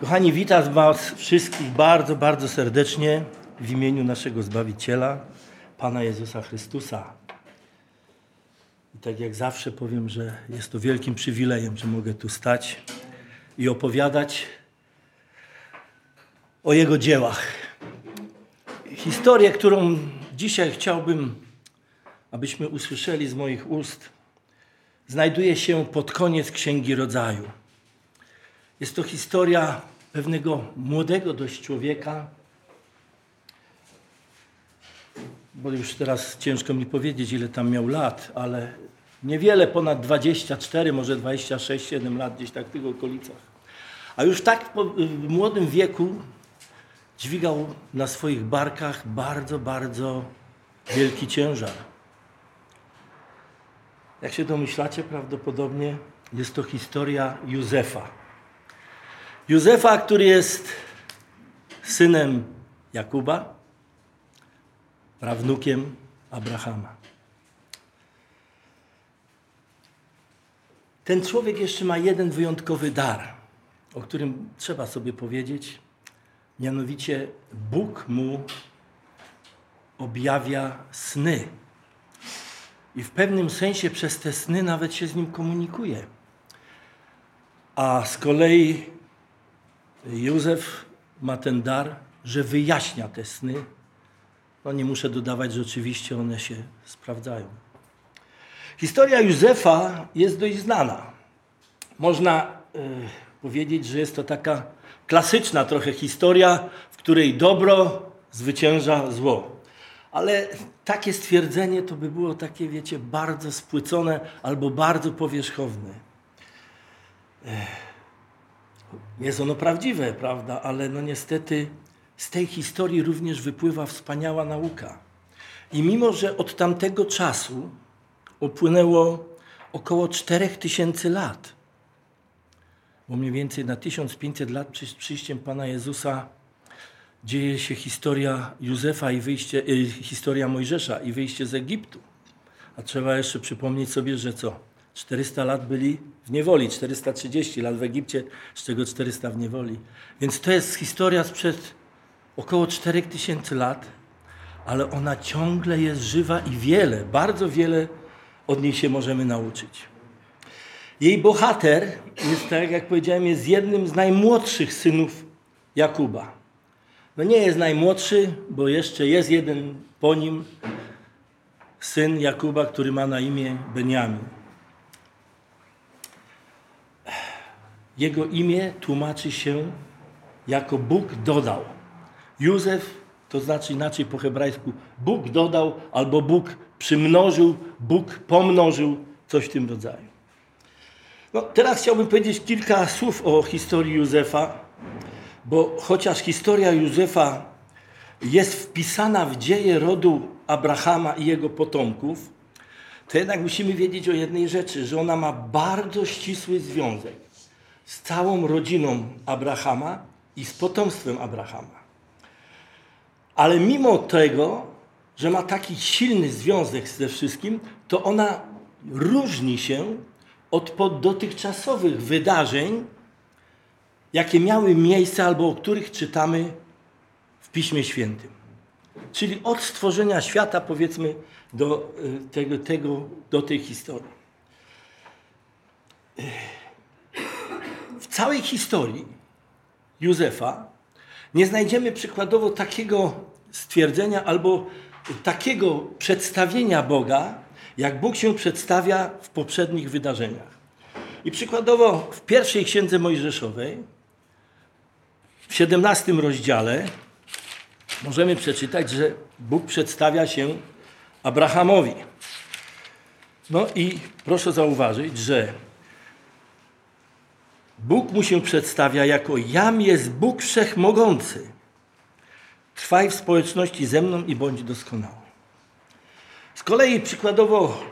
Kochani, witam Was wszystkich bardzo, bardzo serdecznie w imieniu naszego Zbawiciela, Pana Jezusa Chrystusa. I tak jak zawsze powiem, że jest to wielkim przywilejem, że mogę tu stać i opowiadać o Jego dziełach. Historię, którą dzisiaj chciałbym, abyśmy usłyszeli z moich ust, znajduje się pod koniec Księgi Rodzaju. Jest to historia pewnego młodego dość człowieka, bo już teraz ciężko mi powiedzieć, ile tam miał lat, ale niewiele ponad 24, może 26, 7 lat, gdzieś tak w tych okolicach. A już tak w młodym wieku dźwigał na swoich barkach bardzo, bardzo wielki ciężar. Jak się domyślacie, prawdopodobnie jest to historia Józefa. Józefa, który jest synem Jakuba, prawnukiem Abrahama. Ten człowiek jeszcze ma jeden wyjątkowy dar, o którym trzeba sobie powiedzieć. Mianowicie Bóg mu objawia sny. I w pewnym sensie przez te sny nawet się z nim komunikuje. A z kolei Józef ma ten dar, że wyjaśnia te sny. No nie muszę dodawać, że oczywiście one się sprawdzają. Historia Józefa jest dość znana. Można y, powiedzieć, że jest to taka klasyczna trochę historia, w której dobro zwycięża zło. Ale takie stwierdzenie to by było takie, wiecie, bardzo spłycone albo bardzo powierzchowne. Jest ono prawdziwe, prawda, ale no niestety z tej historii również wypływa wspaniała nauka. I mimo, że od tamtego czasu upłynęło około 4000 lat, bo mniej więcej na 1500 lat przed przyjściem Pana Jezusa dzieje się historia Józefa i wyjście, y, historia Mojżesza i wyjście z Egiptu. A trzeba jeszcze przypomnieć sobie, że co? 400 lat byli w niewoli, 430 lat w Egipcie, z czego 400 w niewoli. Więc to jest historia sprzed około 4000 lat, ale ona ciągle jest żywa i wiele, bardzo wiele od niej się możemy nauczyć. Jej bohater jest, tak jak powiedziałem, jest jednym z najmłodszych synów Jakuba. No nie jest najmłodszy, bo jeszcze jest jeden po nim, syn Jakuba, który ma na imię Beniamin. Jego imię tłumaczy się jako Bóg dodał. Józef to znaczy inaczej po hebrajsku Bóg dodał albo Bóg przymnożył, Bóg pomnożył, coś w tym rodzaju. No, teraz chciałbym powiedzieć kilka słów o historii Józefa, bo chociaż historia Józefa jest wpisana w dzieje rodu Abrahama i jego potomków, to jednak musimy wiedzieć o jednej rzeczy, że ona ma bardzo ścisły związek z całą rodziną Abrahama i z potomstwem Abrahama. Ale mimo tego, że ma taki silny związek ze wszystkim, to ona różni się od dotychczasowych wydarzeń, jakie miały miejsce albo o których czytamy w Piśmie Świętym. Czyli od stworzenia świata, powiedzmy, do, y, tego, tego, do tej historii. W całej historii Józefa nie znajdziemy przykładowo takiego stwierdzenia albo takiego przedstawienia Boga, jak Bóg się przedstawia w poprzednich wydarzeniach. I przykładowo w pierwszej księdze Mojżeszowej, w 17 rozdziale, możemy przeczytać, że Bóg przedstawia się Abrahamowi. No i proszę zauważyć, że Bóg mu się przedstawia jako jam jest Bóg Wszechmogący. Trwaj w społeczności ze mną i bądź doskonały. Z kolei przykładowo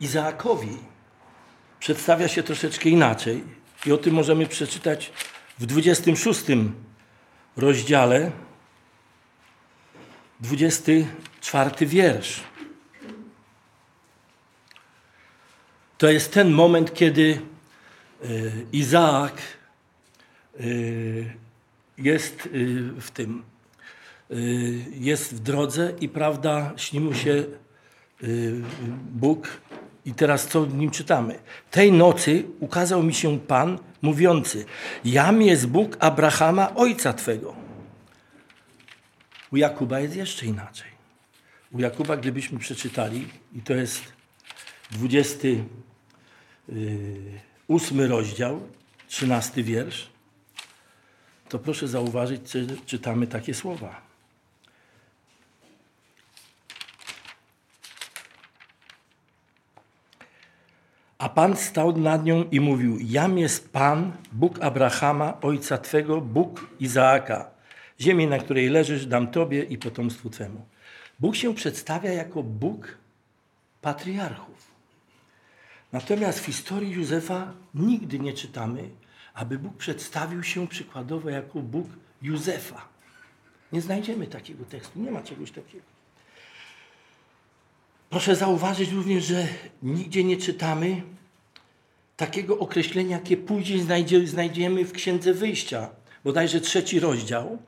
Izaakowi przedstawia się troszeczkę inaczej i o tym możemy przeczytać w 26 rozdziale, 24 wiersz. To jest ten moment, kiedy y, Izaak y, jest y, w tym, jest w drodze i prawda, śni mu się Bóg i teraz co w nim czytamy? Tej nocy ukazał mi się Pan mówiący, jam jest Bóg Abrahama, ojca Twego. U Jakuba jest jeszcze inaczej. U Jakuba, gdybyśmy przeczytali, i to jest 28 rozdział, 13 wiersz, to proszę zauważyć, czy czytamy takie słowa. A Pan stał nad nią i mówił: Jam jest Pan, Bóg Abrahama, ojca twego, Bóg Izaaka. Ziemię, na której leżysz, dam tobie i potomstwu twemu. Bóg się przedstawia jako Bóg patriarchów. Natomiast w historii Józefa nigdy nie czytamy, aby Bóg przedstawił się przykładowo jako Bóg Józefa. Nie znajdziemy takiego tekstu, nie ma czegoś takiego. Proszę zauważyć również, że nigdzie nie czytamy takiego określenia, jakie później znajdziemy w Księdze Wyjścia, bodajże trzeci rozdział,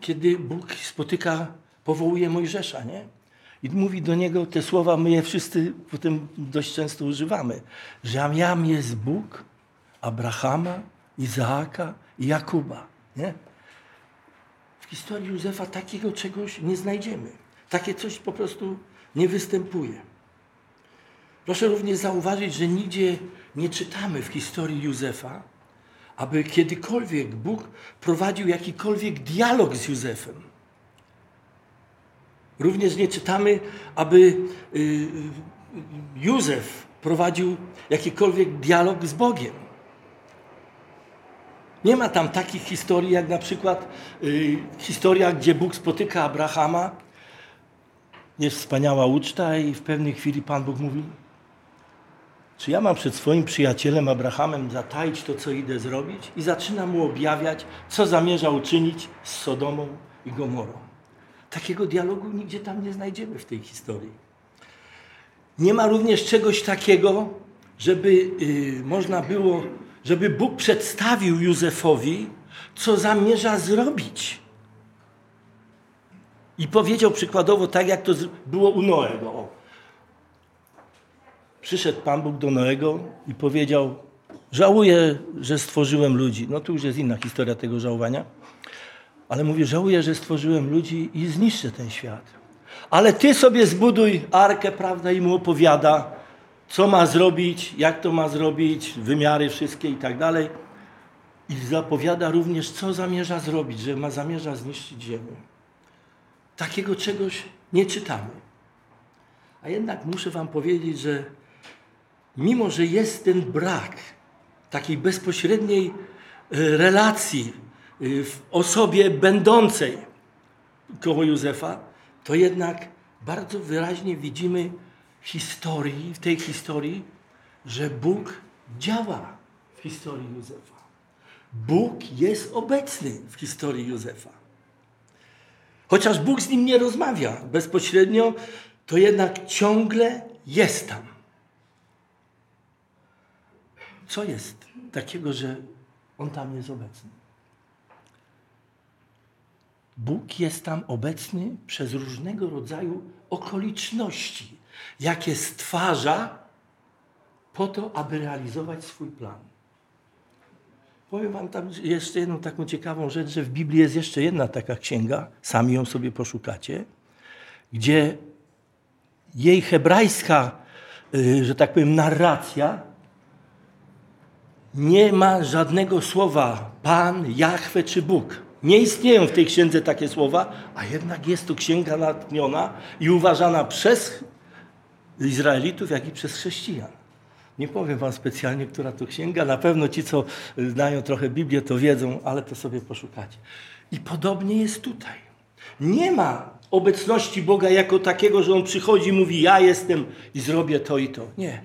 kiedy Bóg spotyka, powołuje Mojżesza, nie? I mówi do niego te słowa, my je wszyscy potem dość często używamy, że jam jest Bóg Abrahama, Izaaka i Jakuba. Nie? W historii Józefa takiego czegoś nie znajdziemy. Takie coś po prostu nie występuje. Proszę również zauważyć, że nigdzie nie czytamy w historii Józefa, aby kiedykolwiek Bóg prowadził jakikolwiek dialog z Józefem. Również nie czytamy, aby y, y, Józef prowadził jakikolwiek dialog z Bogiem. Nie ma tam takich historii, jak na przykład y, historia, gdzie Bóg spotyka Abrahama. Jest wspaniała uczta i w pewnej chwili Pan Bóg mówi, czy ja mam przed swoim przyjacielem Abrahamem zataić to, co idę zrobić? I zaczyna mu objawiać, co zamierza uczynić z Sodomą i Gomorą. Takiego dialogu nigdzie tam nie znajdziemy w tej historii. Nie ma również czegoś takiego, żeby y, można było żeby Bóg przedstawił Józefowi, co zamierza zrobić. I powiedział przykładowo tak, jak to było u Noego. Przyszedł Pan Bóg do Noego i powiedział: Żałuję, że stworzyłem ludzi. No to już jest inna historia tego żałowania. Ale mówi: Żałuję, że stworzyłem ludzi i zniszczę ten świat. Ale ty sobie zbuduj arkę, prawda, i mu opowiada, co ma zrobić, jak to ma zrobić, wymiary wszystkie i tak dalej. I zapowiada również, co zamierza zrobić, że ma zamierza zniszczyć ziemię. Takiego czegoś nie czytamy. A jednak muszę Wam powiedzieć, że mimo, że jest ten brak takiej bezpośredniej e, relacji w osobie będącej koło Józefa, to jednak bardzo wyraźnie widzimy historii, w tej historii, że Bóg działa w historii Józefa. Bóg jest obecny w historii Józefa. Chociaż Bóg z nim nie rozmawia bezpośrednio, to jednak ciągle jest tam. Co jest takiego, że on tam jest obecny? Bóg jest tam obecny przez różnego rodzaju okoliczności jakie stwarza po to, aby realizować swój plan. Powiem Wam tam jeszcze jedną taką ciekawą rzecz, że w Biblii jest jeszcze jedna taka księga, sami ją sobie poszukacie, gdzie jej hebrajska, y, że tak powiem, narracja nie ma żadnego słowa Pan, Jahwe czy Bóg. Nie istnieją w tej księdze takie słowa, a jednak jest to księga natchniona i uważana przez Izraelitów, jak i przez chrześcijan. Nie powiem wam specjalnie, która to księga. Na pewno ci, co znają trochę Biblię, to wiedzą, ale to sobie poszukacie. I podobnie jest tutaj. Nie ma obecności Boga jako takiego, że On przychodzi i mówi, ja jestem i zrobię to i to. Nie.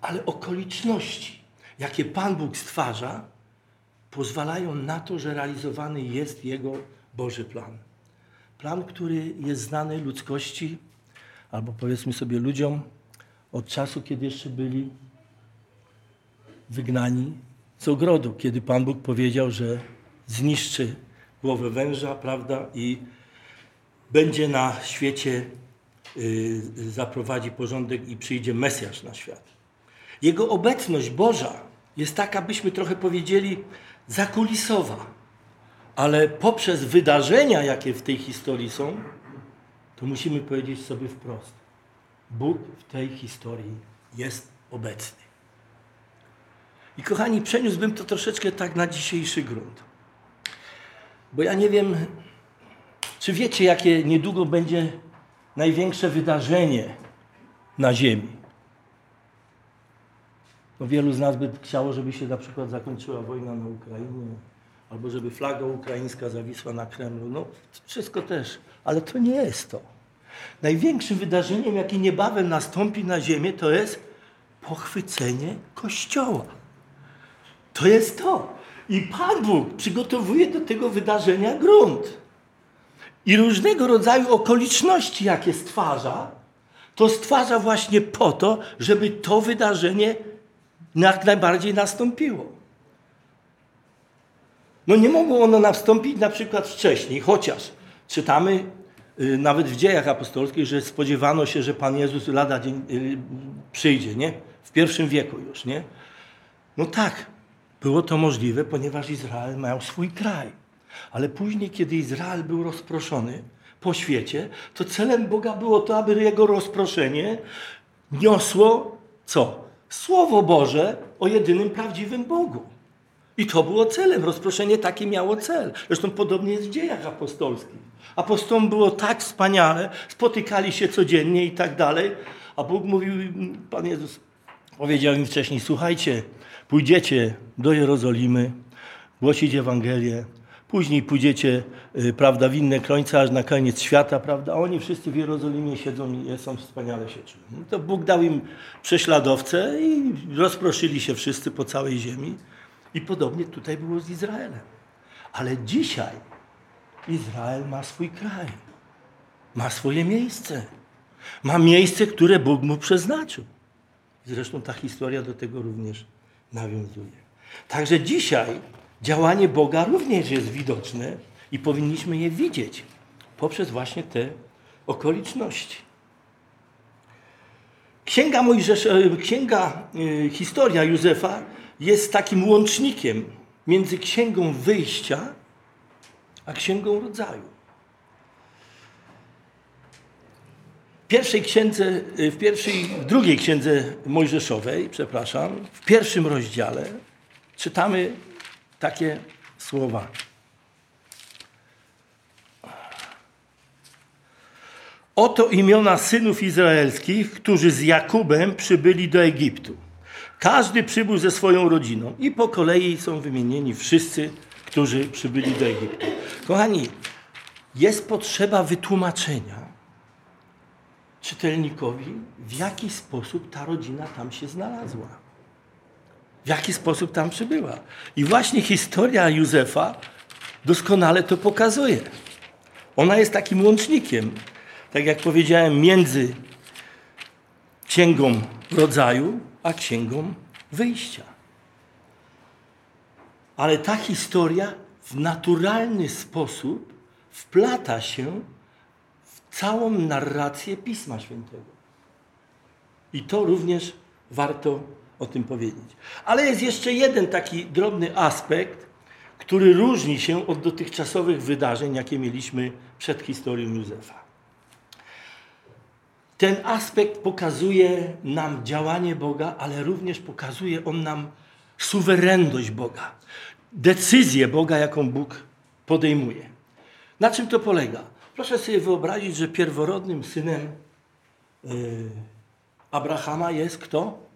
Ale okoliczności, jakie Pan Bóg stwarza, pozwalają na to, że realizowany jest Jego Boży plan. Plan, który jest znany ludzkości albo powiedzmy sobie ludziom od czasu, kiedy jeszcze byli wygnani z ogrodu, kiedy Pan Bóg powiedział, że zniszczy głowę węża, prawda, i będzie na świecie, y, zaprowadzi porządek i przyjdzie Mesjasz na świat. Jego obecność Boża jest taka, byśmy trochę powiedzieli, zakulisowa, ale poprzez wydarzenia, jakie w tej historii są, to musimy powiedzieć sobie wprost. Bóg w tej historii jest obecny. I kochani, przeniósłbym to troszeczkę tak na dzisiejszy grunt. Bo ja nie wiem, czy wiecie, jakie niedługo będzie największe wydarzenie na Ziemi. No wielu z nas by chciało, żeby się na przykład zakończyła wojna na Ukrainie, albo żeby flaga ukraińska zawisła na Kremlu. No wszystko też, ale to nie jest to. Największym wydarzeniem, jakie niebawem nastąpi na ziemię, to jest pochwycenie Kościoła. To jest to. I Pan Bóg przygotowuje do tego wydarzenia grunt. I różnego rodzaju okoliczności, jakie stwarza, to stwarza właśnie po to, żeby to wydarzenie jak najbardziej nastąpiło. No nie mogło ono nastąpić na przykład wcześniej, chociaż czytamy y, nawet w dziejach apostolskich, że spodziewano się, że Pan Jezus lada dzień y, przyjdzie, nie? W pierwszym wieku już, nie? No tak, było to możliwe, ponieważ Izrael miał swój kraj. Ale później, kiedy Izrael był rozproszony po świecie, to celem Boga było to, aby jego rozproszenie niosło co? Słowo Boże o jedynym prawdziwym Bogu. I to było celem. Rozproszenie takie miało cel. Zresztą podobnie jest w dziejach apostolskich. Apostolom było tak wspaniale, spotykali się codziennie i tak dalej. A Bóg mówił, Pan Jezus powiedział im wcześniej, słuchajcie, pójdziecie do Jerozolimy, głosić Ewangelię, później pójdziecie, y, prawda, w inne końce, aż na koniec świata, prawda, oni wszyscy w Jerozolimie siedzą i są wspaniale się czują. No to Bóg dał im prześladowcę i rozproszyli się wszyscy po całej ziemi. I podobnie tutaj było z Izraelem. Ale dzisiaj Izrael ma swój kraj, ma swoje miejsce, ma miejsce, które Bóg mu przeznaczył. Zresztą ta historia do tego również nawiązuje. Także dzisiaj działanie Boga również jest widoczne i powinniśmy je widzieć poprzez właśnie te okoliczności. Księga, Mojżesz, Księga y, Historia Józefa jest takim łącznikiem między księgą wyjścia a księgą rodzaju. W pierwszej księdze, w pierwszej, w drugiej księdze Mojżeszowej, przepraszam, w pierwszym rozdziale czytamy takie słowa. Oto imiona synów izraelskich, którzy z Jakubem przybyli do Egiptu. Każdy przybył ze swoją rodziną i po kolei są wymienieni wszyscy, którzy przybyli do Egiptu. Kochani, jest potrzeba wytłumaczenia czytelnikowi, w jaki sposób ta rodzina tam się znalazła. W jaki sposób tam przybyła. I właśnie historia Józefa doskonale to pokazuje. Ona jest takim łącznikiem, tak jak powiedziałem, między księgą rodzaju a księgą wyjścia. Ale ta historia w naturalny sposób wplata się w całą narrację Pisma Świętego. I to również warto o tym powiedzieć. Ale jest jeszcze jeden taki drobny aspekt, który różni się od dotychczasowych wydarzeń, jakie mieliśmy przed historią Józefa. Ten aspekt pokazuje nam działanie Boga, ale również pokazuje on nam suwerenność Boga, decyzję Boga, jaką Bóg podejmuje. Na czym to polega? Proszę sobie wyobrazić, że pierworodnym synem yy, Abrahama jest kto?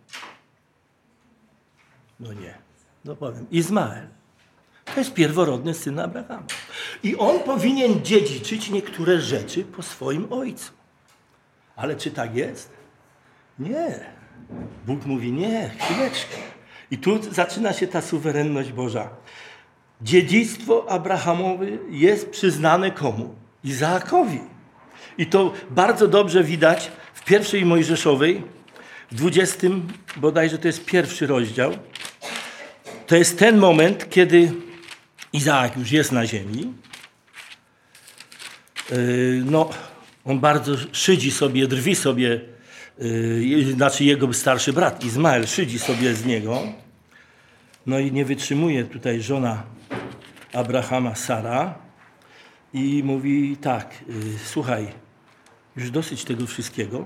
No nie, no powiem, Izmael. To jest pierworodny syn Abrahama. I on powinien dziedziczyć niektóre rzeczy po swoim ojcu. Ale czy tak jest? Nie. Bóg mówi nie, chwileczkę. I tu zaczyna się ta suwerenność Boża. Dziedzictwo Abrahamowe jest przyznane komu? Izaakowi. I to bardzo dobrze widać w pierwszej Mojżeszowej, w dwudziestym, bodajże to jest pierwszy rozdział, to jest ten moment, kiedy Izaak już jest na ziemi. Yy, no, on bardzo szydzi sobie, drwi sobie, yy, znaczy jego starszy brat Izmael szydzi sobie z niego. No i nie wytrzymuje tutaj żona Abrahama, Sara i mówi tak, yy, słuchaj, już dosyć tego wszystkiego.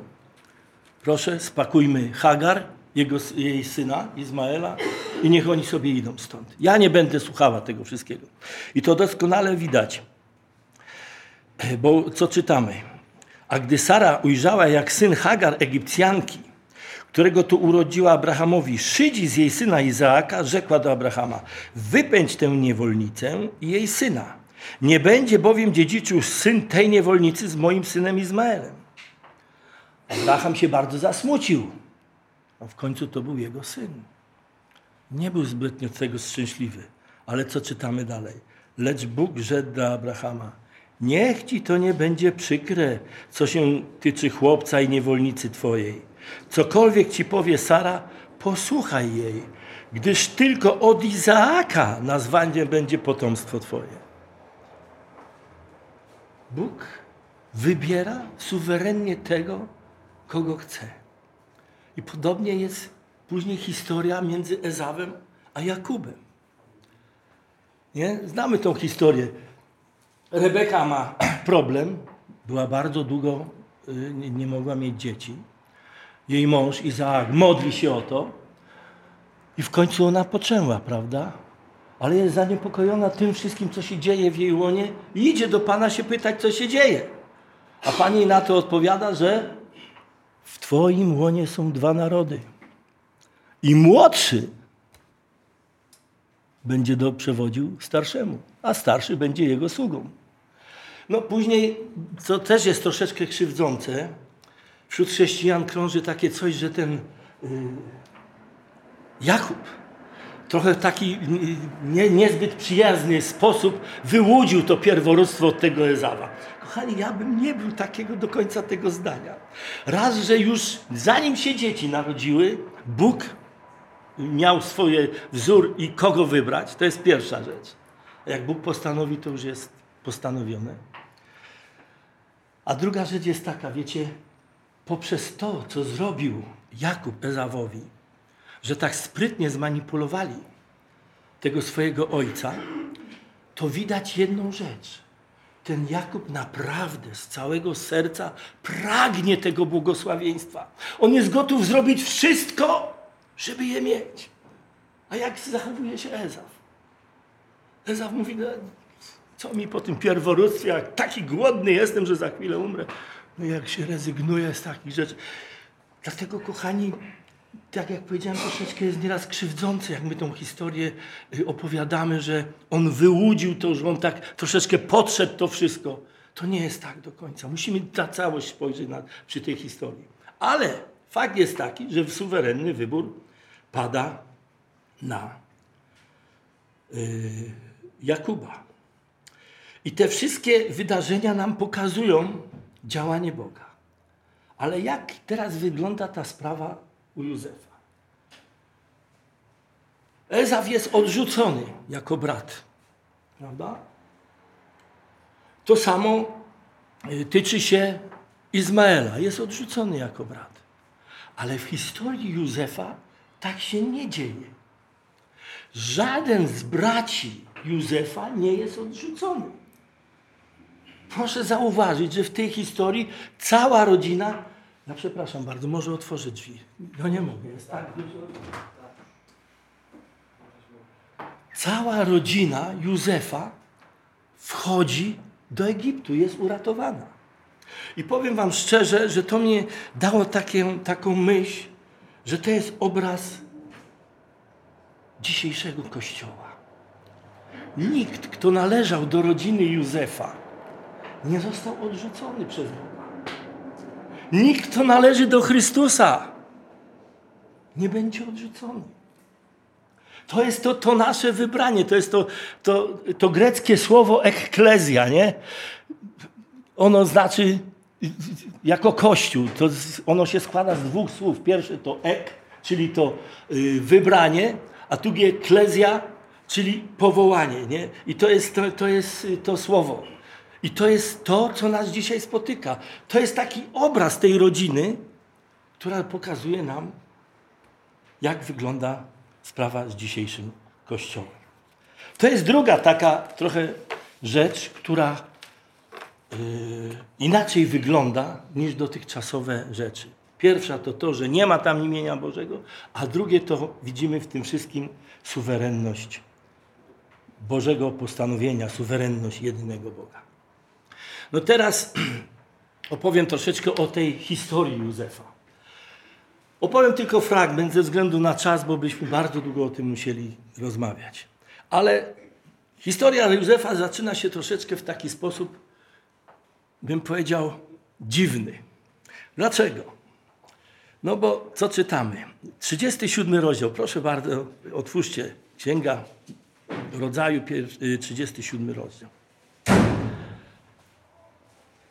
Proszę, spakujmy Hagar, jego, jej syna Izmaela i niech oni sobie idą stąd. Ja nie będę słuchała tego wszystkiego. I to doskonale widać. Bo co czytamy? A gdy Sara ujrzała, jak syn Hagar, Egipcjanki, którego tu urodziła Abrahamowi, szydzi z jej syna Izaaka, rzekła do Abrahama: Wypędź tę niewolnicę i jej syna. Nie będzie bowiem dziedziczył syn tej niewolnicy z moim synem Izmaelem. Abraham się bardzo zasmucił. A w końcu to był jego syn. Nie był zbytnio tego szczęśliwy. Ale co czytamy dalej? Lecz Bóg rzekł do Abrahama: Niech ci to nie będzie przykre, co się tyczy chłopca i niewolnicy twojej. Cokolwiek ci powie Sara, posłuchaj jej, gdyż tylko od Izaaka nazwanie będzie potomstwo twoje. Bóg wybiera suwerennie tego, kogo chce. I podobnie jest później historia między Ezawem a Jakubem. Nie? Znamy tą historię. Rebeka ma problem, była bardzo długo, y, nie mogła mieć dzieci. Jej mąż Izaak modli się o to i w końcu ona poczęła, prawda? Ale jest zaniepokojona tym wszystkim, co się dzieje w jej łonie i idzie do Pana się pytać, co się dzieje. A Pan jej na to odpowiada, że w Twoim łonie są dwa narody. I młodszy będzie do, przewodził starszemu, a starszy będzie jego sługą. No później, co też jest troszeczkę krzywdzące, wśród chrześcijan krąży takie coś, że ten y, Jakub trochę taki nie, niezbyt przyjazny sposób wyłudził to pierworództwo od tego Ezawa. Kochani, ja bym nie był takiego do końca tego zdania. Raz, że już zanim się dzieci narodziły, Bóg miał swoje wzór i kogo wybrać, to jest pierwsza rzecz. Jak Bóg postanowi, to już jest postanowione. A druga rzecz jest taka, wiecie, poprzez to, co zrobił Jakub Ezawowi, że tak sprytnie zmanipulowali tego swojego ojca, to widać jedną rzecz. Ten Jakub naprawdę z całego serca pragnie tego błogosławieństwa. On jest gotów zrobić wszystko, żeby je mieć. A jak zachowuje się Ezaw? Ezaw mówi, no, co mi po tym pierworództwie, jak taki głodny jestem, że za chwilę umrę. No jak się rezygnuje z takich rzeczy. Dlatego, kochani, tak jak powiedziałem, troszeczkę jest nieraz krzywdzące, jak my tą historię y, opowiadamy, że on wyłudził to, że on tak troszeczkę podszedł to wszystko. To nie jest tak do końca. Musimy na całość spojrzeć na, przy tej historii. Ale fakt jest taki, że suwerenny wybór pada na y, Jakuba. I te wszystkie wydarzenia nam pokazują działanie Boga. Ale jak teraz wygląda ta sprawa u Józefa? Ezaf jest odrzucony jako brat. Prawda? To samo y, tyczy się Izmaela. Jest odrzucony jako brat. Ale w historii Józefa tak się nie dzieje. Żaden z braci Józefa nie jest odrzucony. Proszę zauważyć, że w tej historii cała rodzina. Ja przepraszam bardzo, może otworzę drzwi. No nie mogę, jest tak dużo. Cała rodzina Józefa wchodzi do Egiptu, jest uratowana. I powiem Wam szczerze, że to mnie dało takie, taką myśl, że to jest obraz dzisiejszego Kościoła. Nikt, kto należał do rodziny Józefa, nie został odrzucony przez Boga. Nikt, kto należy do Chrystusa, nie będzie odrzucony. To jest to, to nasze wybranie, to jest to, to, to greckie słowo ekklezja, nie? Ono znaczy jako Kościół, to ono się składa z dwóch słów. Pierwsze to ek, czyli to y, wybranie, a drugie klezja, czyli powołanie. Nie? I to jest to, to jest to słowo. I to jest to, co nas dzisiaj spotyka. To jest taki obraz tej rodziny, która pokazuje nam, jak wygląda sprawa z dzisiejszym Kościołem. To jest druga taka trochę rzecz, która inaczej wygląda niż dotychczasowe rzeczy. Pierwsza to to, że nie ma tam imienia Bożego, a drugie to widzimy w tym wszystkim suwerenność Bożego postanowienia, suwerenność jedynego Boga. No teraz opowiem troszeczkę o tej historii Józefa. Opowiem tylko fragment ze względu na czas, bo byśmy bardzo długo o tym musieli rozmawiać. Ale historia Józefa zaczyna się troszeczkę w taki sposób, bym powiedział, dziwny. Dlaczego? No bo co czytamy? 37 rozdział, proszę bardzo, otwórzcie Księga Rodzaju, 37 rozdział.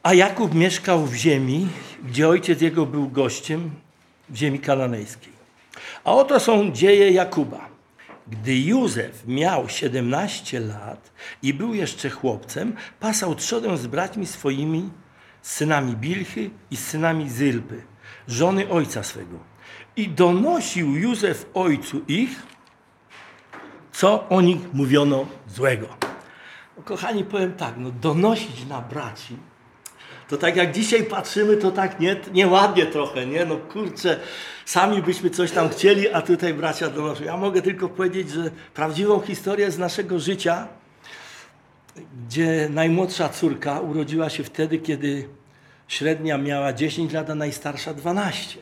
A Jakub mieszkał w ziemi, gdzie ojciec jego był gościem, w ziemi kananejskiej. A oto są dzieje Jakuba. Gdy Józef miał 17 lat i był jeszcze chłopcem, pasał trzodę z braćmi swoimi, synami Bilchy i synami Zylpy, żony ojca swego. I donosił Józef ojcu ich, co o nich mówiono złego. No, kochani, powiem tak, no donosić na braci, to tak jak dzisiaj patrzymy, to tak nie, nieładnie trochę, nie? No kurczę, sami byśmy coś tam chcieli, a tutaj bracia donoszą. Ja mogę tylko powiedzieć, że prawdziwą historię z naszego życia, gdzie najmłodsza córka urodziła się wtedy, kiedy średnia miała 10 lat, a najstarsza 12.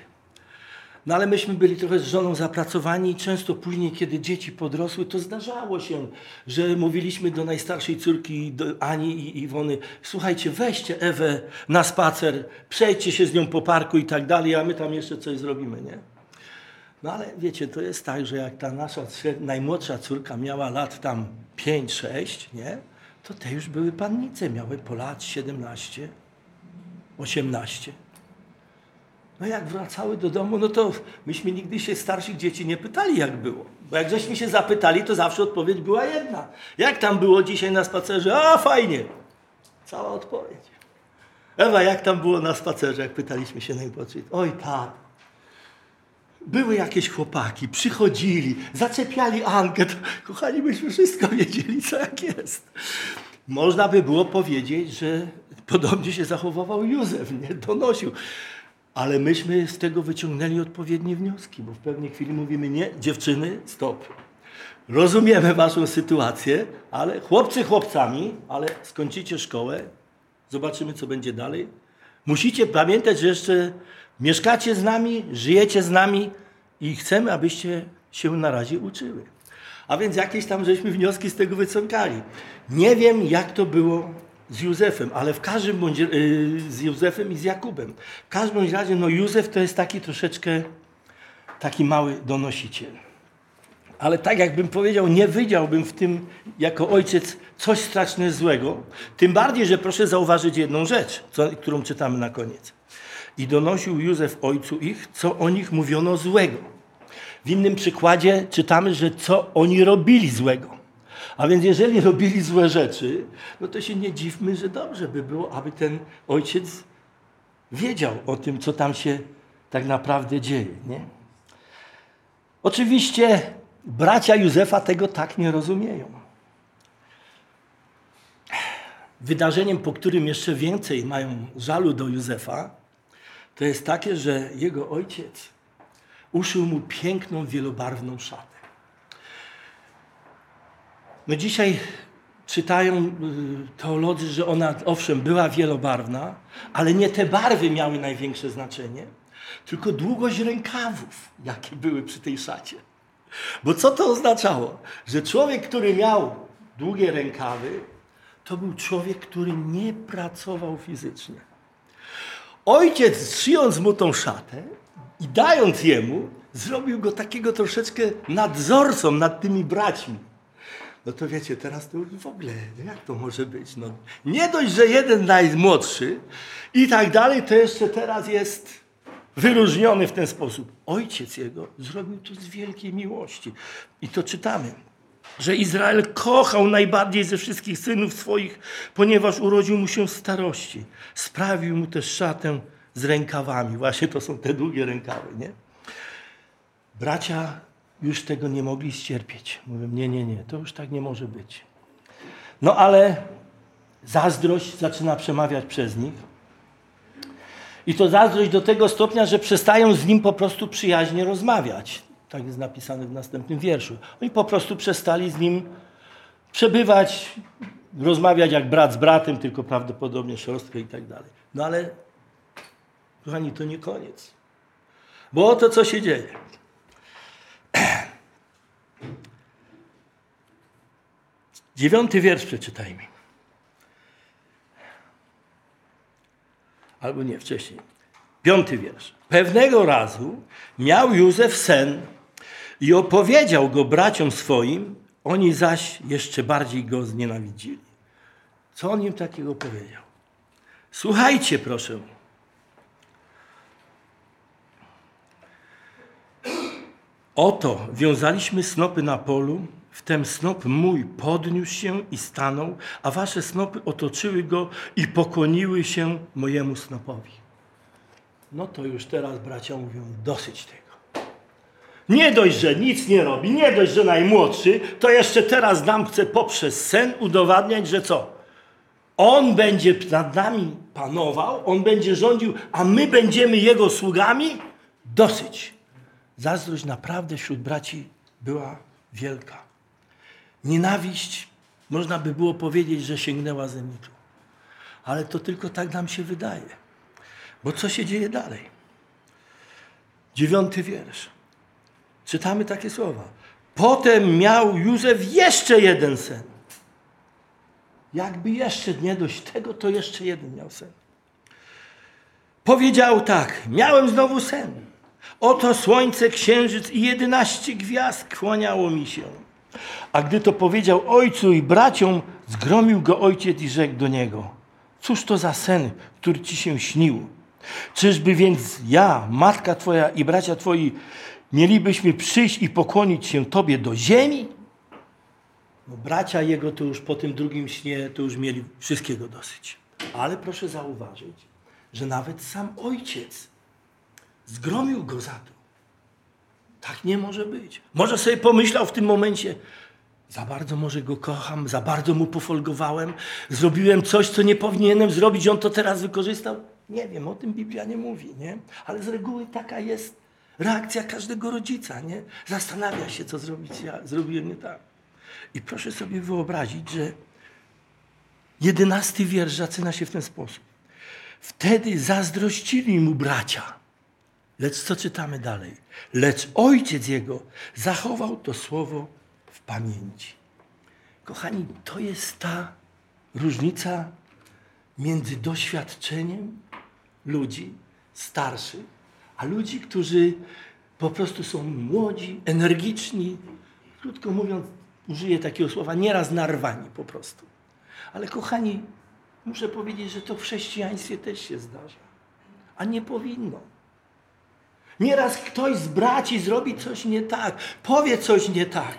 No ale myśmy byli trochę z żoną zapracowani i często później, kiedy dzieci podrosły, to zdarzało się, że mówiliśmy do najstarszej córki, do Ani i Iwony, słuchajcie, weźcie Ewę na spacer, przejdźcie się z nią po parku i tak dalej, a my tam jeszcze coś zrobimy, nie? No ale wiecie, to jest tak, że jak ta nasza najmłodsza córka miała lat tam 5-6, nie? To te już były pannice, miały po lat 17, 18. No jak wracały do domu, no to myśmy nigdy się starszych dzieci nie pytali, jak było. Bo jak żeśmy się zapytali, to zawsze odpowiedź była jedna. Jak tam było dzisiaj na spacerze? A, fajnie. Cała odpowiedź. Ewa, jak tam było na spacerze, jak pytaliśmy się najmłodszej? Oj, tak. Były jakieś chłopaki, przychodzili, zaczepiali Ankę. To, kochani, myśmy wszystko wiedzieli, co jak jest. Można by było powiedzieć, że podobnie się zachowywał Józef, nie? Donosił. Ale myśmy z tego wyciągnęli odpowiednie wnioski, bo w pewnej chwili mówimy nie, dziewczyny, stop. Rozumiemy waszą sytuację, ale chłopcy chłopcami, ale skończycie szkołę, zobaczymy co będzie dalej. Musicie pamiętać, że jeszcze mieszkacie z nami, żyjecie z nami i chcemy, abyście się na razie uczyły. A więc jakieś tam żeśmy wnioski z tego wyciągali. Nie wiem, jak to było z Józefem, ale w każdym bądź yy, z Józefem i z Jakubem. W każdym razie, no Józef to jest taki troszeczkę taki mały donosiciel. Ale tak jakbym powiedział, nie wydziałbym w tym jako ojciec coś strasznie złego. Tym bardziej, że proszę zauważyć jedną rzecz, co, którą czytamy na koniec. I donosił Józef ojcu ich, co o nich mówiono złego. W innym przykładzie czytamy, że co oni robili złego. A więc jeżeli robili złe rzeczy, no to się nie dziwmy, że dobrze by było, aby ten ojciec wiedział o tym, co tam się tak naprawdę dzieje. Nie? Oczywiście bracia Józefa tego tak nie rozumieją. Wydarzeniem, po którym jeszcze więcej mają żalu do Józefa, to jest takie, że jego ojciec uszył mu piękną, wielobarwną szatę. No dzisiaj czytają y, teolodzy, że ona owszem była wielobarwna, ale nie te barwy miały największe znaczenie, tylko długość rękawów, jakie były przy tej szacie. Bo co to oznaczało? Że człowiek, który miał długie rękawy, to był człowiek, który nie pracował fizycznie. Ojciec, szyjąc mu tą szatę i dając jemu, zrobił go takiego troszeczkę nadzorcą nad tymi braćmi. No to wiecie, teraz to już w ogóle, no jak to może być? No, nie dość, że jeden najmłodszy i tak dalej, to jeszcze teraz jest wyróżniony w ten sposób. Ojciec jego zrobił to z wielkiej miłości. I to czytamy, że Izrael kochał najbardziej ze wszystkich synów swoich, ponieważ urodził mu się w starości. Sprawił mu też szatę z rękawami. Właśnie to są te długie rękawy, nie? Bracia już tego nie mogli ścierpieć. Mówią, nie, nie, nie, to już tak nie może być. No ale zazdrość zaczyna przemawiać przez nich. I to zazdrość do tego stopnia, że przestają z nim po prostu przyjaźnie rozmawiać. Tak jest napisane w następnym wierszu. Oni po prostu przestali z nim przebywać, rozmawiać jak brat z bratem, tylko prawdopodobnie siostrę i tak dalej. No ale, kochani, to nie koniec. Bo oto co się dzieje. Dziewiąty wiersz przeczytajmy. Albo nie, wcześniej. Piąty wiersz. Pewnego razu miał Józef sen i opowiedział go braciom swoim, oni zaś jeszcze bardziej go znienawidzili. Co on im takiego powiedział? Słuchajcie, proszę. Oto wiązaliśmy snopy na polu, wtem snop mój podniósł się i stanął, a wasze snopy otoczyły go i pokłoniły się mojemu snopowi. No to już teraz bracia mówią, dosyć tego. Nie dość, że nic nie robi, nie dość, że najmłodszy, to jeszcze teraz nam chce poprzez sen udowadniać, że co? On będzie nad nami panował, on będzie rządził, a my będziemy jego sługami? Dosyć. Zazdrość naprawdę wśród braci była wielka. Nienawiść, można by było powiedzieć, że sięgnęła zenitu. Ale to tylko tak nam się wydaje. Bo co się dzieje dalej? Dziewiąty wiersz. Czytamy takie słowa. Potem miał Józef jeszcze jeden sen. Jakby jeszcze nie dość tego, to jeszcze jeden miał sen. Powiedział tak: Miałem znowu sen. Oto słońce, księżyc i jedenaście gwiazd kłaniało mi się. A gdy to powiedział ojcu i braciom, zgromił go ojciec i rzekł do niego: Cóż to za sen, który ci się śnił? Czyżby więc ja, matka twoja i bracia twoi, mielibyśmy przyjść i pokłonić się tobie do ziemi? No, bracia jego to już po tym drugim śnie to już mieli wszystkiego dosyć. Ale proszę zauważyć, że nawet sam ojciec zgromił go za to. Tak nie może być. Może sobie pomyślał w tym momencie, za bardzo może go kocham, za bardzo mu pofolgowałem, zrobiłem coś, co nie powinienem zrobić, on to teraz wykorzystał. Nie wiem, o tym Biblia nie mówi, nie? Ale z reguły taka jest reakcja każdego rodzica, nie? Zastanawia się, co zrobić, ja zrobiłem nie tak. I proszę sobie wyobrazić, że jedenasty wiersz zaczyna się w ten sposób. Wtedy zazdrościli mu bracia. Lecz co czytamy dalej? Lecz ojciec jego zachował to słowo w pamięci. Kochani, to jest ta różnica między doświadczeniem ludzi starszych, a ludzi, którzy po prostu są młodzi, energiczni, krótko mówiąc, użyję takiego słowa, nieraz narwani po prostu. Ale kochani, muszę powiedzieć, że to w chrześcijaństwie też się zdarza. A nie powinno. Nieraz ktoś z braci zrobi coś nie tak, powie coś nie tak.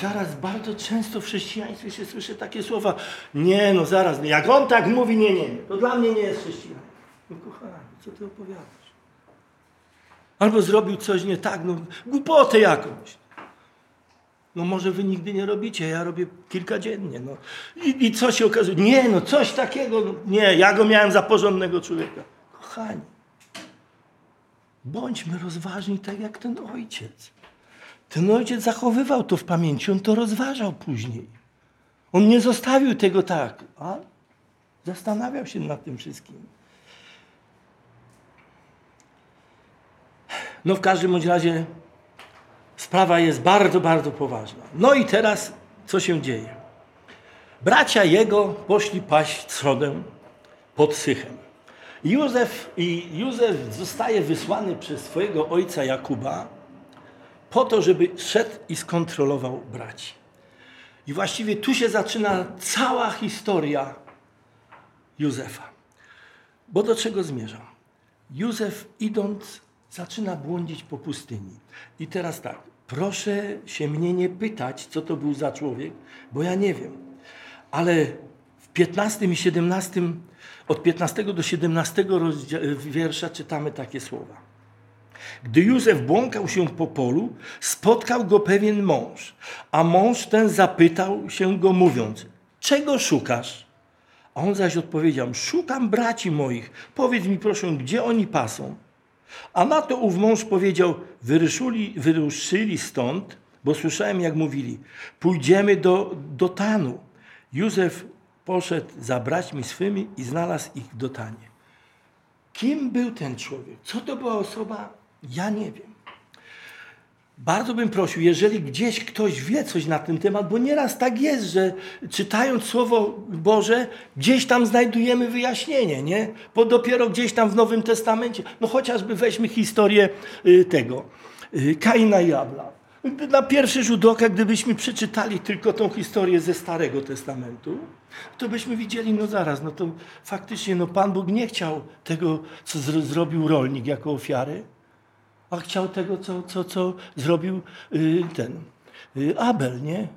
Zaraz bardzo często w chrześcijaństwie się słyszy takie słowa, nie no zaraz, jak on tak mówi, nie, nie, to dla mnie nie jest chrześcijanin. No kochani, co ty opowiadasz? Albo zrobił coś nie tak, no głupotę jakąś. No może wy nigdy nie robicie, ja robię kilka dziennie. No. I, I co się okazuje? Nie, no coś takiego, no, nie, ja go miałem za porządnego człowieka. Kochani, bądźmy rozważni tak jak ten ojciec. Ten ojciec zachowywał to w pamięci, on to rozważał później. On nie zostawił tego tak, a zastanawiał się nad tym wszystkim. No w każdym bądź razie sprawa jest bardzo, bardzo poważna. No i teraz co się dzieje? Bracia jego poszli paść trzodę pod Sychem. Józef, I Józef zostaje wysłany przez swojego ojca Jakuba po to, żeby szedł i skontrolował braci. I właściwie tu się zaczyna cała historia Józefa. Bo do czego zmierzam? Józef idąc zaczyna błądzić po pustyni. I teraz tak, proszę się mnie nie pytać, co to był za człowiek, bo ja nie wiem. Ale 15 i 17, od 15 do 17 wiersza czytamy takie słowa. Gdy Józef błąkał się po polu, spotkał go pewien mąż, a mąż ten zapytał się go mówiąc, czego szukasz? A on zaś odpowiedział, szukam braci moich, powiedz mi proszę, gdzie oni pasą? A na to ów mąż powiedział, wyruszyli, wyruszyli stąd, bo słyszałem jak mówili, pójdziemy do Dotanu. Józef poszedł za braćmi swymi i znalazł ich Dotanie. Kim był ten człowiek? Co to była osoba? Ja nie wiem. Bardzo bym prosił, jeżeli gdzieś ktoś wie coś na ten temat, bo nieraz tak jest, że czytając Słowo Boże, gdzieś tam znajdujemy wyjaśnienie, nie? Bo dopiero gdzieś tam w Nowym Testamencie, no chociażby weźmy historię y, tego, y, Kaina i Abla. Na pierwszy rzut oka, gdybyśmy przeczytali tylko tą historię ze Starego Testamentu, to byśmy widzieli, no zaraz, no to faktycznie no Pan Bóg nie chciał tego, co zrobił rolnik jako ofiary, a chciał tego, co, co, co zrobił y, ten y, Abel, nie?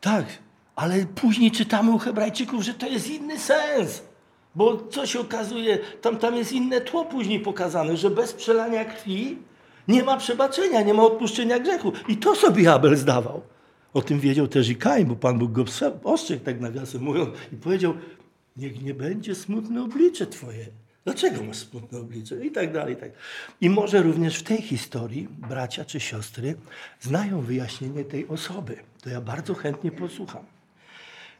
Tak, ale później czytamy u Hebrajczyków, że to jest inny sens. Bo co się okazuje, tam, tam jest inne tło później pokazane, że bez przelania krwi nie ma przebaczenia, nie ma odpuszczenia grzechu. I to sobie Abel zdawał. O tym wiedział też i Kain, bo Pan Bóg go ostrzegł, tak nawiasem mówiąc, i powiedział, niech nie będzie smutne oblicze Twoje. Dlaczego masz smutne oblicze? I tak dalej. I, tak. I może również w tej historii bracia czy siostry znają wyjaśnienie tej osoby. To ja bardzo chętnie posłucham.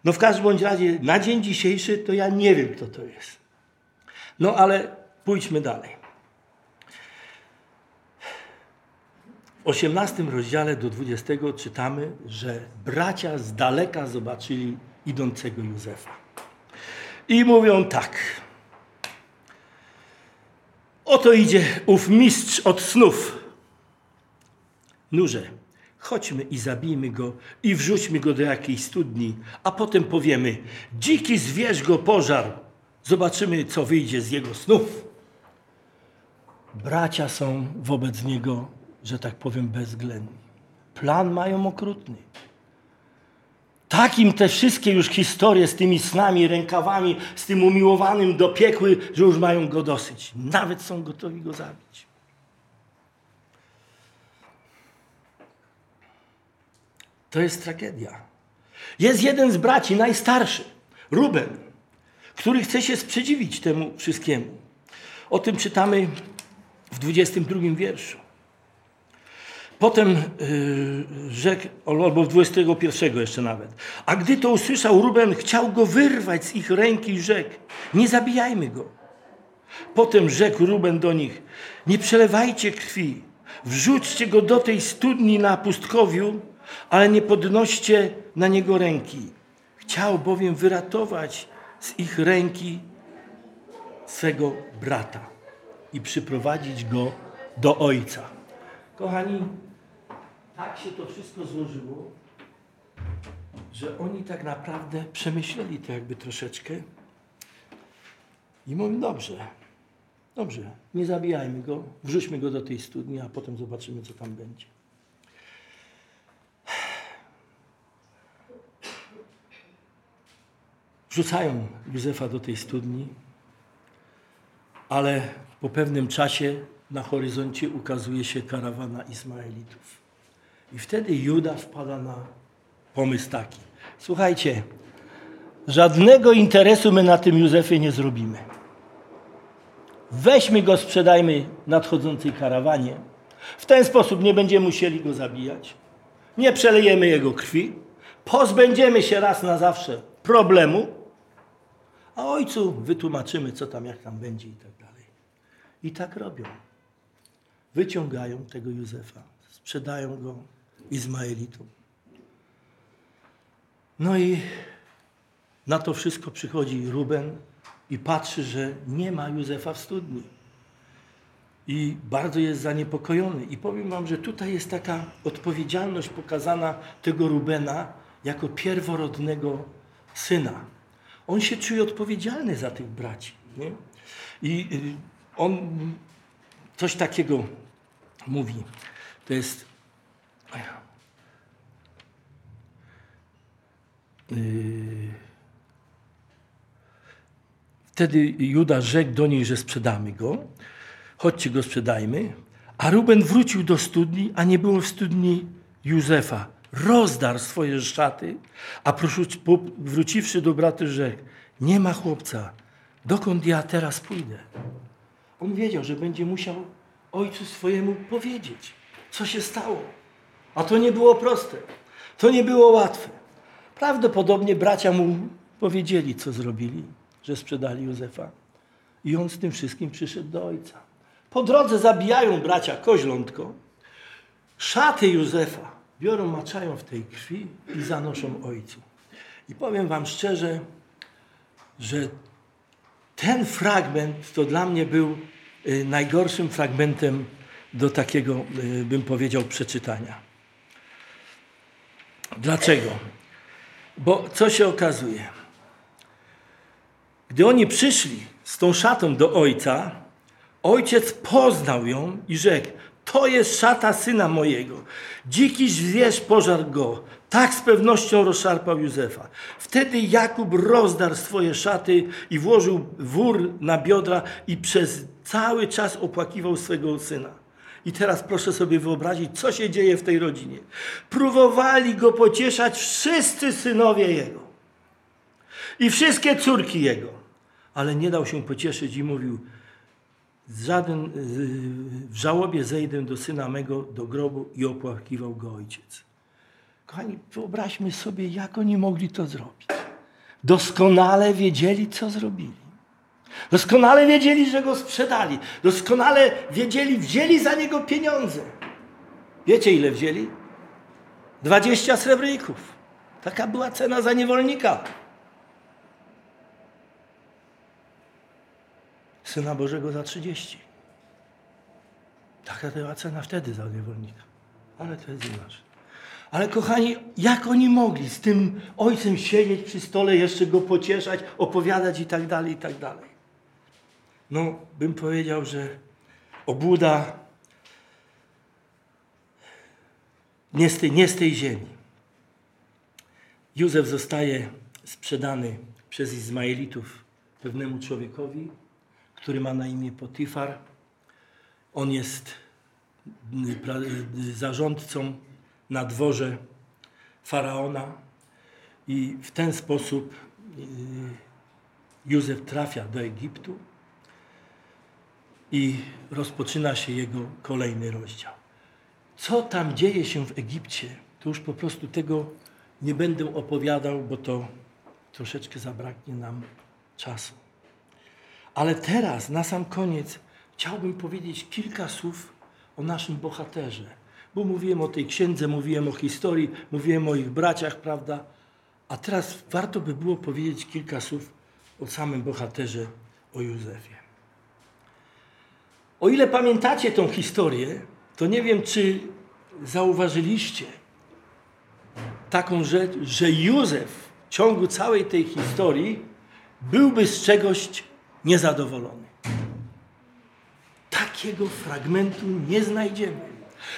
No w każdym bądź razie na dzień dzisiejszy to ja nie wiem, kto to jest. No ale pójdźmy dalej. 18 rozdziale do 20 czytamy, że bracia z daleka zobaczyli idącego Józefa. I mówią tak. Oto idzie ów mistrz od snów. Nurze, chodźmy i zabijmy go i wrzućmy go do jakiejś studni, a potem powiemy, dziki zwierz go pożar. Zobaczymy, co wyjdzie z jego snów. Bracia są wobec niego, że tak powiem, bezwzględni. Plan mają okrutny. Takim te wszystkie już historie z tymi snami, rękawami, z tym umiłowanym dopiekły, że już mają go dosyć. Nawet są gotowi go zabić. To jest tragedia. Jest jeden z braci, najstarszy, Ruben, który chce się sprzeciwić temu wszystkiemu. O tym czytamy w 22 wierszu. Potem yy, rzekł, albo 21 jeszcze nawet. A gdy to usłyszał, Ruben chciał go wyrwać z ich ręki i rzekł, nie zabijajmy go. Potem rzekł Ruben do nich, nie przelewajcie krwi, wrzućcie go do tej studni na pustkowiu, ale nie podnoście na niego ręki. Chciał bowiem wyratować z ich ręki swego brata i przyprowadzić go do ojca. Kochani, tak się to wszystko złożyło, że oni tak naprawdę przemyśleli to jakby troszeczkę i mówią, dobrze, dobrze, nie zabijajmy go, wrzućmy go do tej studni, a potem zobaczymy, co tam będzie. Wrzucają Józefa do tej studni, ale po pewnym czasie na horyzoncie ukazuje się karawana Ismaelitów. I wtedy Juda wpada na pomysł taki. Słuchajcie, żadnego interesu my na tym Józefie nie zrobimy. Weźmy go, sprzedajmy nadchodzącej karawanie. W ten sposób nie będziemy musieli go zabijać. Nie przelejemy jego krwi. Pozbędziemy się raz na zawsze problemu. A ojcu wytłumaczymy, co tam, jak tam będzie i tak dalej. I tak robią. Wyciągają tego Józefa, sprzedają go Izmaelitom. No i na to wszystko przychodzi Ruben i patrzy, że nie ma Józefa w studni. I bardzo jest zaniepokojony. I powiem wam, że tutaj jest taka odpowiedzialność pokazana tego Rubena jako pierworodnego syna. On się czuje odpowiedzialny za tych braci. Nie? I on coś takiego mówi. To jest. Yy, Wtedy Juda rzekł do niej, że sprzedamy go. Chodźcie go sprzedajmy. A Ruben wrócił do studni, a nie było w studni Józefa. Rozdarł swoje szaty, a wróciwszy do braty rzekł, nie ma chłopca, dokąd ja teraz pójdę? On wiedział, że będzie musiał ojcu swojemu powiedzieć, co się stało. A to nie było proste. To nie było łatwe. Prawdopodobnie bracia mu powiedzieli, co zrobili, że sprzedali Józefa. I on z tym wszystkim przyszedł do ojca. Po drodze zabijają bracia koźlątko. Szaty Józefa biorą, maczają w tej krwi i zanoszą ojcu. I powiem wam szczerze, że ten fragment to dla mnie był y, najgorszym fragmentem do takiego, y, bym powiedział, przeczytania. Dlaczego? Bo co się okazuje? Gdy oni przyszli z tą szatą do ojca, ojciec poznał ją i rzekł: To jest szata syna mojego. Dziki zwierz pożarł go. Tak z pewnością rozszarpał Józefa. Wtedy Jakub rozdarł swoje szaty i włożył wór na biodra i przez cały czas opłakiwał swego syna. I teraz proszę sobie wyobrazić, co się dzieje w tej rodzinie. Próbowali go pocieszać wszyscy synowie jego i wszystkie córki jego, ale nie dał się pocieszyć i mówił: Żaden, w żałobie zejdę do syna mego do grobu i opłakiwał go ojciec. Kochani, wyobraźmy sobie, jak oni mogli to zrobić. Doskonale wiedzieli, co zrobili. Doskonale wiedzieli, że go sprzedali. Doskonale wiedzieli, wzięli za niego pieniądze. Wiecie, ile wzięli? 20 srebrników. Taka była cena za niewolnika. Syna Bożego za 30. Taka była cena wtedy za niewolnika. Ale to jest inaczej. Ale kochani, jak oni mogli z tym ojcem siedzieć przy stole, jeszcze go pocieszać, opowiadać i tak dalej, i tak dalej. No, bym powiedział, że obłuda nie z tej, nie z tej ziemi. Józef zostaje sprzedany przez Izmaelitów pewnemu człowiekowi, który ma na imię Potifar. On jest pra- y, zarządcą na dworze faraona i w ten sposób y, Józef trafia do Egiptu i rozpoczyna się jego kolejny rozdział. Co tam dzieje się w Egipcie, to już po prostu tego nie będę opowiadał, bo to troszeczkę zabraknie nam czasu. Ale teraz, na sam koniec, chciałbym powiedzieć kilka słów o naszym bohaterze. Bo mówiłem o tej księdze, mówiłem o historii, mówiłem o ich braciach, prawda? A teraz warto by było powiedzieć kilka słów o samym bohaterze, o Józefie. O ile pamiętacie tą historię, to nie wiem, czy zauważyliście taką rzecz, że Józef w ciągu całej tej historii byłby z czegoś niezadowolony. Takiego fragmentu nie znajdziemy.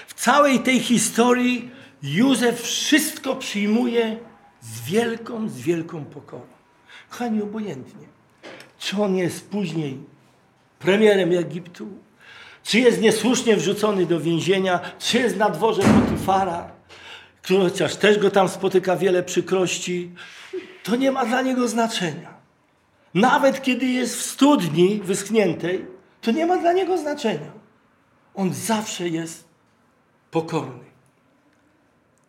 W całej tej historii Józef wszystko przyjmuje z wielką, z wielką pokorą. Kochani, obojętnie. Czy on jest później premierem Egiptu, czy jest niesłusznie wrzucony do więzienia, czy jest na dworze Potyfara, który chociaż też go tam spotyka wiele przykrości, to nie ma dla niego znaczenia. Nawet kiedy jest w studni wyschniętej, to nie ma dla niego znaczenia. On zawsze jest pokorny.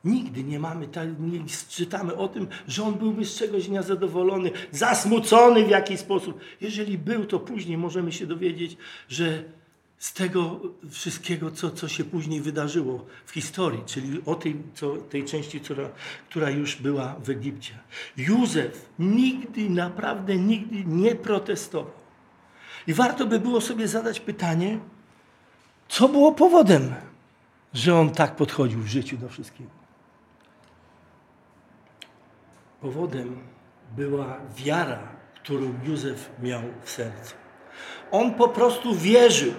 Nigdy nie mamy, tak- nie czytamy o tym, że on byłby z czegoś niezadowolony, zasmucony w jakiś sposób. Jeżeli był, to później możemy się dowiedzieć, że z tego wszystkiego, co, co się później wydarzyło w historii, czyli o tej, co, tej części, która, która już była w Egipcie. Józef nigdy, naprawdę nigdy nie protestował. I warto by było sobie zadać pytanie, co było powodem, że on tak podchodził w życiu do wszystkiego. Powodem była wiara, którą Józef miał w sercu. On po prostu wierzył,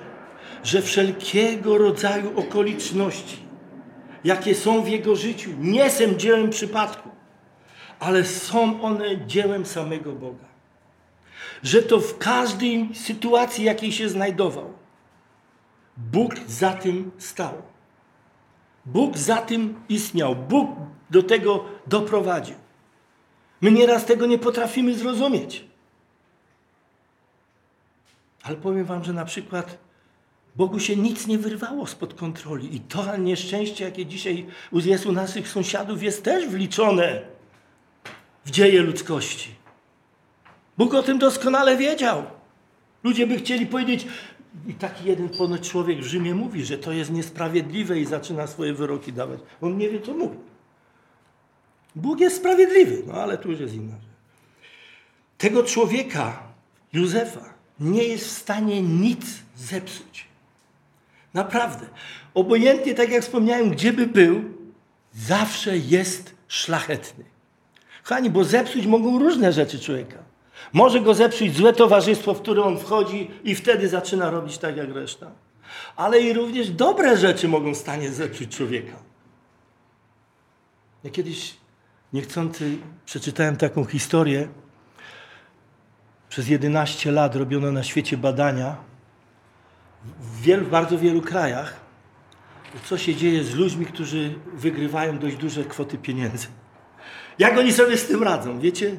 że wszelkiego rodzaju okoliczności, jakie są w jego życiu, nie są dziełem przypadku, ale są one dziełem samego Boga. Że to w każdej sytuacji, jakiej się znajdował, Bóg za tym stał. Bóg za tym istniał. Bóg do tego doprowadził. My nieraz tego nie potrafimy zrozumieć. Ale powiem Wam, że na przykład Bogu się nic nie wyrwało spod kontroli. I to nieszczęście, jakie dzisiaj jest u naszych sąsiadów, jest też wliczone w dzieje ludzkości. Bóg o tym doskonale wiedział. Ludzie by chcieli powiedzieć, i taki jeden ponoć człowiek w Rzymie mówi, że to jest niesprawiedliwe i zaczyna swoje wyroki dawać. On nie wie, co mówi. Bóg jest sprawiedliwy, no ale tu już jest inna rzecz. Tego człowieka, Józefa, nie jest w stanie nic zepsuć. Naprawdę. Obojętnie, tak jak wspomniałem, gdzie by był, zawsze jest szlachetny. Kochani, bo zepsuć mogą różne rzeczy człowieka. Może go zepsuć złe towarzystwo, w które on wchodzi i wtedy zaczyna robić tak jak reszta. Ale i również dobre rzeczy mogą stanie zepsuć człowieka. Ja kiedyś niechcący przeczytałem taką historię. Przez 11 lat robiono na świecie badania w bardzo wielu krajach, co się dzieje z ludźmi, którzy wygrywają dość duże kwoty pieniędzy. Jak oni sobie z tym radzą? Wiecie,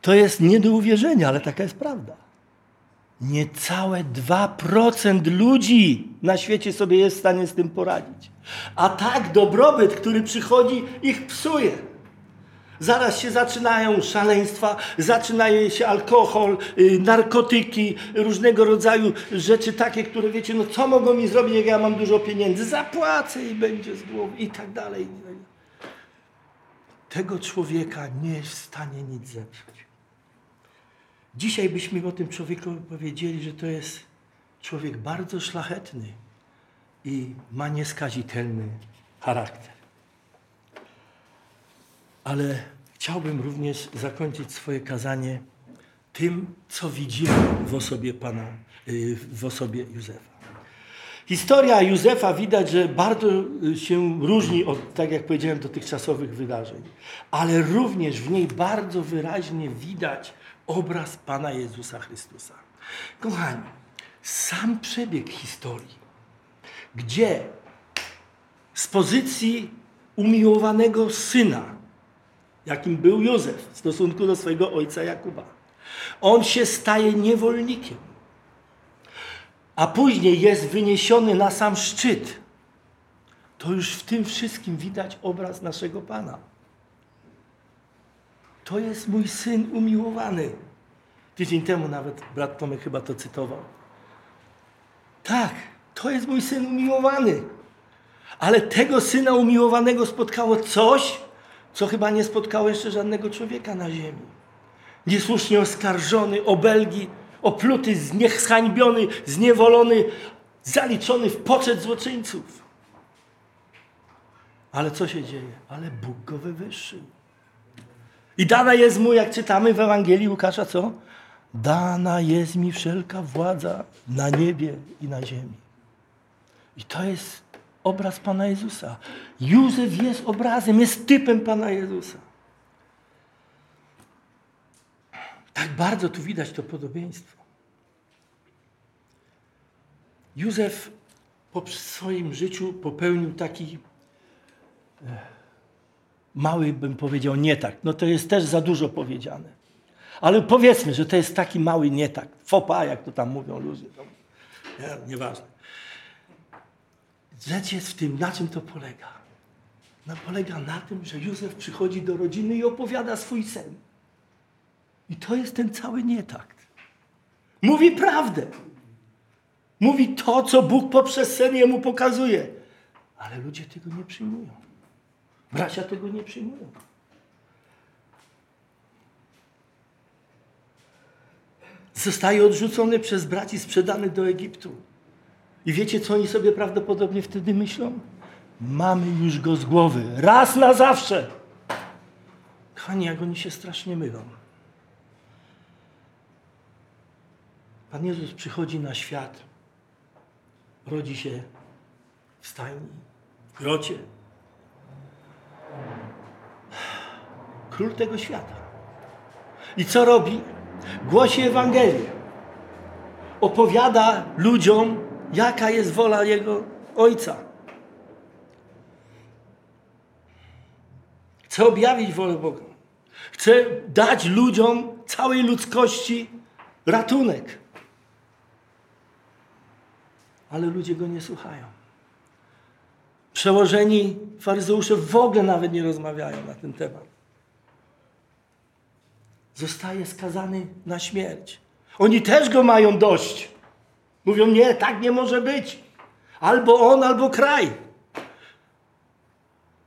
to jest nie do uwierzenia, ale taka jest prawda. Niecałe 2% ludzi na świecie sobie jest w stanie z tym poradzić. A tak dobrobyt, który przychodzi, ich psuje. Zaraz się zaczynają szaleństwa, zaczynaje się alkohol, y, narkotyki, różnego rodzaju rzeczy takie, które wiecie, no co mogą mi zrobić, jak ja mam dużo pieniędzy? Zapłacę i będzie z głowy i tak dalej. Tego człowieka nie jest w stanie nic zepsuć. Dzisiaj byśmy o tym człowieku powiedzieli, że to jest człowiek bardzo szlachetny i ma nieskazitelny charakter. Ale chciałbym również zakończyć swoje kazanie tym, co widzimy w osobie Pana, y, w osobie Józefa. Historia Józefa widać, że bardzo się różni od, tak jak powiedziałem, dotychczasowych wydarzeń, ale również w niej bardzo wyraźnie widać obraz Pana Jezusa Chrystusa. Kochani, sam przebieg historii, gdzie z pozycji umiłowanego syna, jakim był Józef w stosunku do swojego ojca Jakuba, on się staje niewolnikiem, a później jest wyniesiony na sam szczyt. To już w tym wszystkim widać obraz naszego Pana. To jest mój syn umiłowany. Tydzień temu nawet brat Tomek chyba to cytował. Tak, to jest mój syn umiłowany. Ale tego syna umiłowanego spotkało coś, co chyba nie spotkało jeszcze żadnego człowieka na ziemi. Niesłusznie oskarżony, obelgi, opluty, zniechhańbiony, zniewolony, zaliczony w poczet złoczyńców. Ale co się dzieje? Ale Bóg go wywyższył. I dana jest mu, jak czytamy w Ewangelii Łukasza, co? Dana jest mi wszelka władza na niebie i na ziemi. I to jest obraz Pana Jezusa. Józef jest obrazem, jest typem Pana Jezusa. Tak bardzo tu widać to podobieństwo. Józef po swoim życiu popełnił taki mały, bym powiedział, nie tak. No to jest też za dużo powiedziane. Ale powiedzmy, że to jest taki mały nie tak. Fopa, jak to tam mówią ludzie. Nie, nieważne. Rzecz jest w tym, na czym to polega. No, polega na tym, że Józef przychodzi do rodziny i opowiada swój sen. I to jest ten cały nietakt. Mówi prawdę. Mówi to, co Bóg poprzez sen jemu pokazuje. Ale ludzie tego nie przyjmują. Bracia tego nie przyjmują. Zostaje odrzucony przez braci, sprzedany do Egiptu. I wiecie, co oni sobie prawdopodobnie wtedy myślą? Mamy już go z głowy. Raz na zawsze. Kochani, jak oni się strasznie mylą. Pan Jezus przychodzi na świat. Rodzi się w stajni, w grocie. Król tego świata. I co robi? Głosi Ewangelię. Opowiada ludziom, jaka jest wola Jego Ojca. Chce objawić wolę Boga. Chce dać ludziom, całej ludzkości ratunek. Ale ludzie go nie słuchają. Przełożeni faryzeusze w ogóle nawet nie rozmawiają na ten temat. Zostaje skazany na śmierć. Oni też go mają dość. Mówią, nie, tak nie może być. Albo on, albo kraj.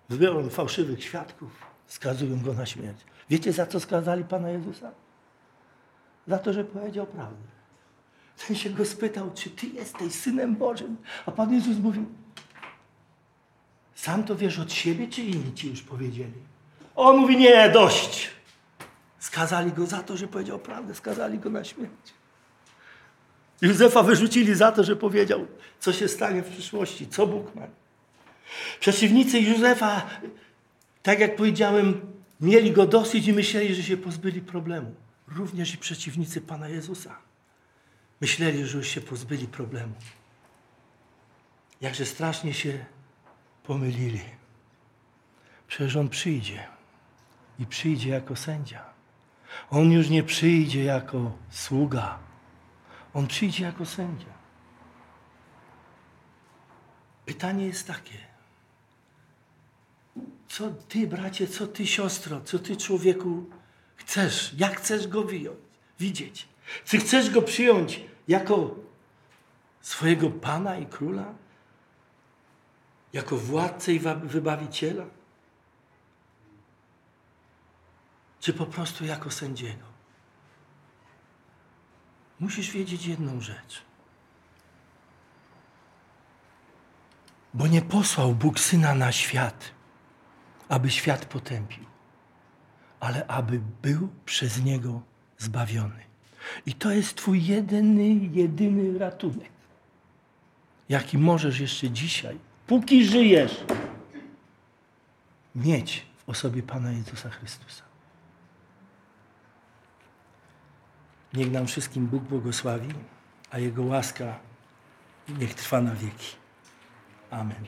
Wybiorą fałszywych świadków, skazują go na śmierć. Wiecie, za co skazali Pana Jezusa? Za to, że powiedział prawdę. Ten się go spytał, czy ty jesteś Synem Bożym? A Pan Jezus mówił, sam to wiesz od siebie, czy inni ci już powiedzieli? On mówi, nie, dość. Skazali go za to, że powiedział prawdę, skazali go na śmierć. Józefa wyrzucili za to, że powiedział, co się stanie w przyszłości, co Bóg ma. Przeciwnicy Józefa, tak jak powiedziałem, mieli go dosyć i myśleli, że się pozbyli problemu. Również i przeciwnicy Pana Jezusa. Myśleli, że już się pozbyli problemu. Jakże strasznie się pomylili. Przecież On przyjdzie i przyjdzie jako sędzia. On już nie przyjdzie jako sługa. On przyjdzie jako sędzia. Pytanie jest takie. Co ty, bracie, co ty, siostro, co ty, człowieku, chcesz? Jak chcesz go wyjąć, widzieć? Czy chcesz go przyjąć jako swojego Pana i Króla? Jako władcę i wybawiciela? Czy po prostu jako sędziego? Musisz wiedzieć jedną rzecz. Bo nie posłał Bóg Syna na świat, aby świat potępił, ale aby był przez Niego zbawiony. I to jest Twój jedyny, jedyny ratunek, jaki możesz jeszcze dzisiaj, póki żyjesz, mieć w osobie Pana Jezusa Chrystusa. Niech nam wszystkim Bóg błogosławi, a Jego łaska niech trwa na wieki. Amen.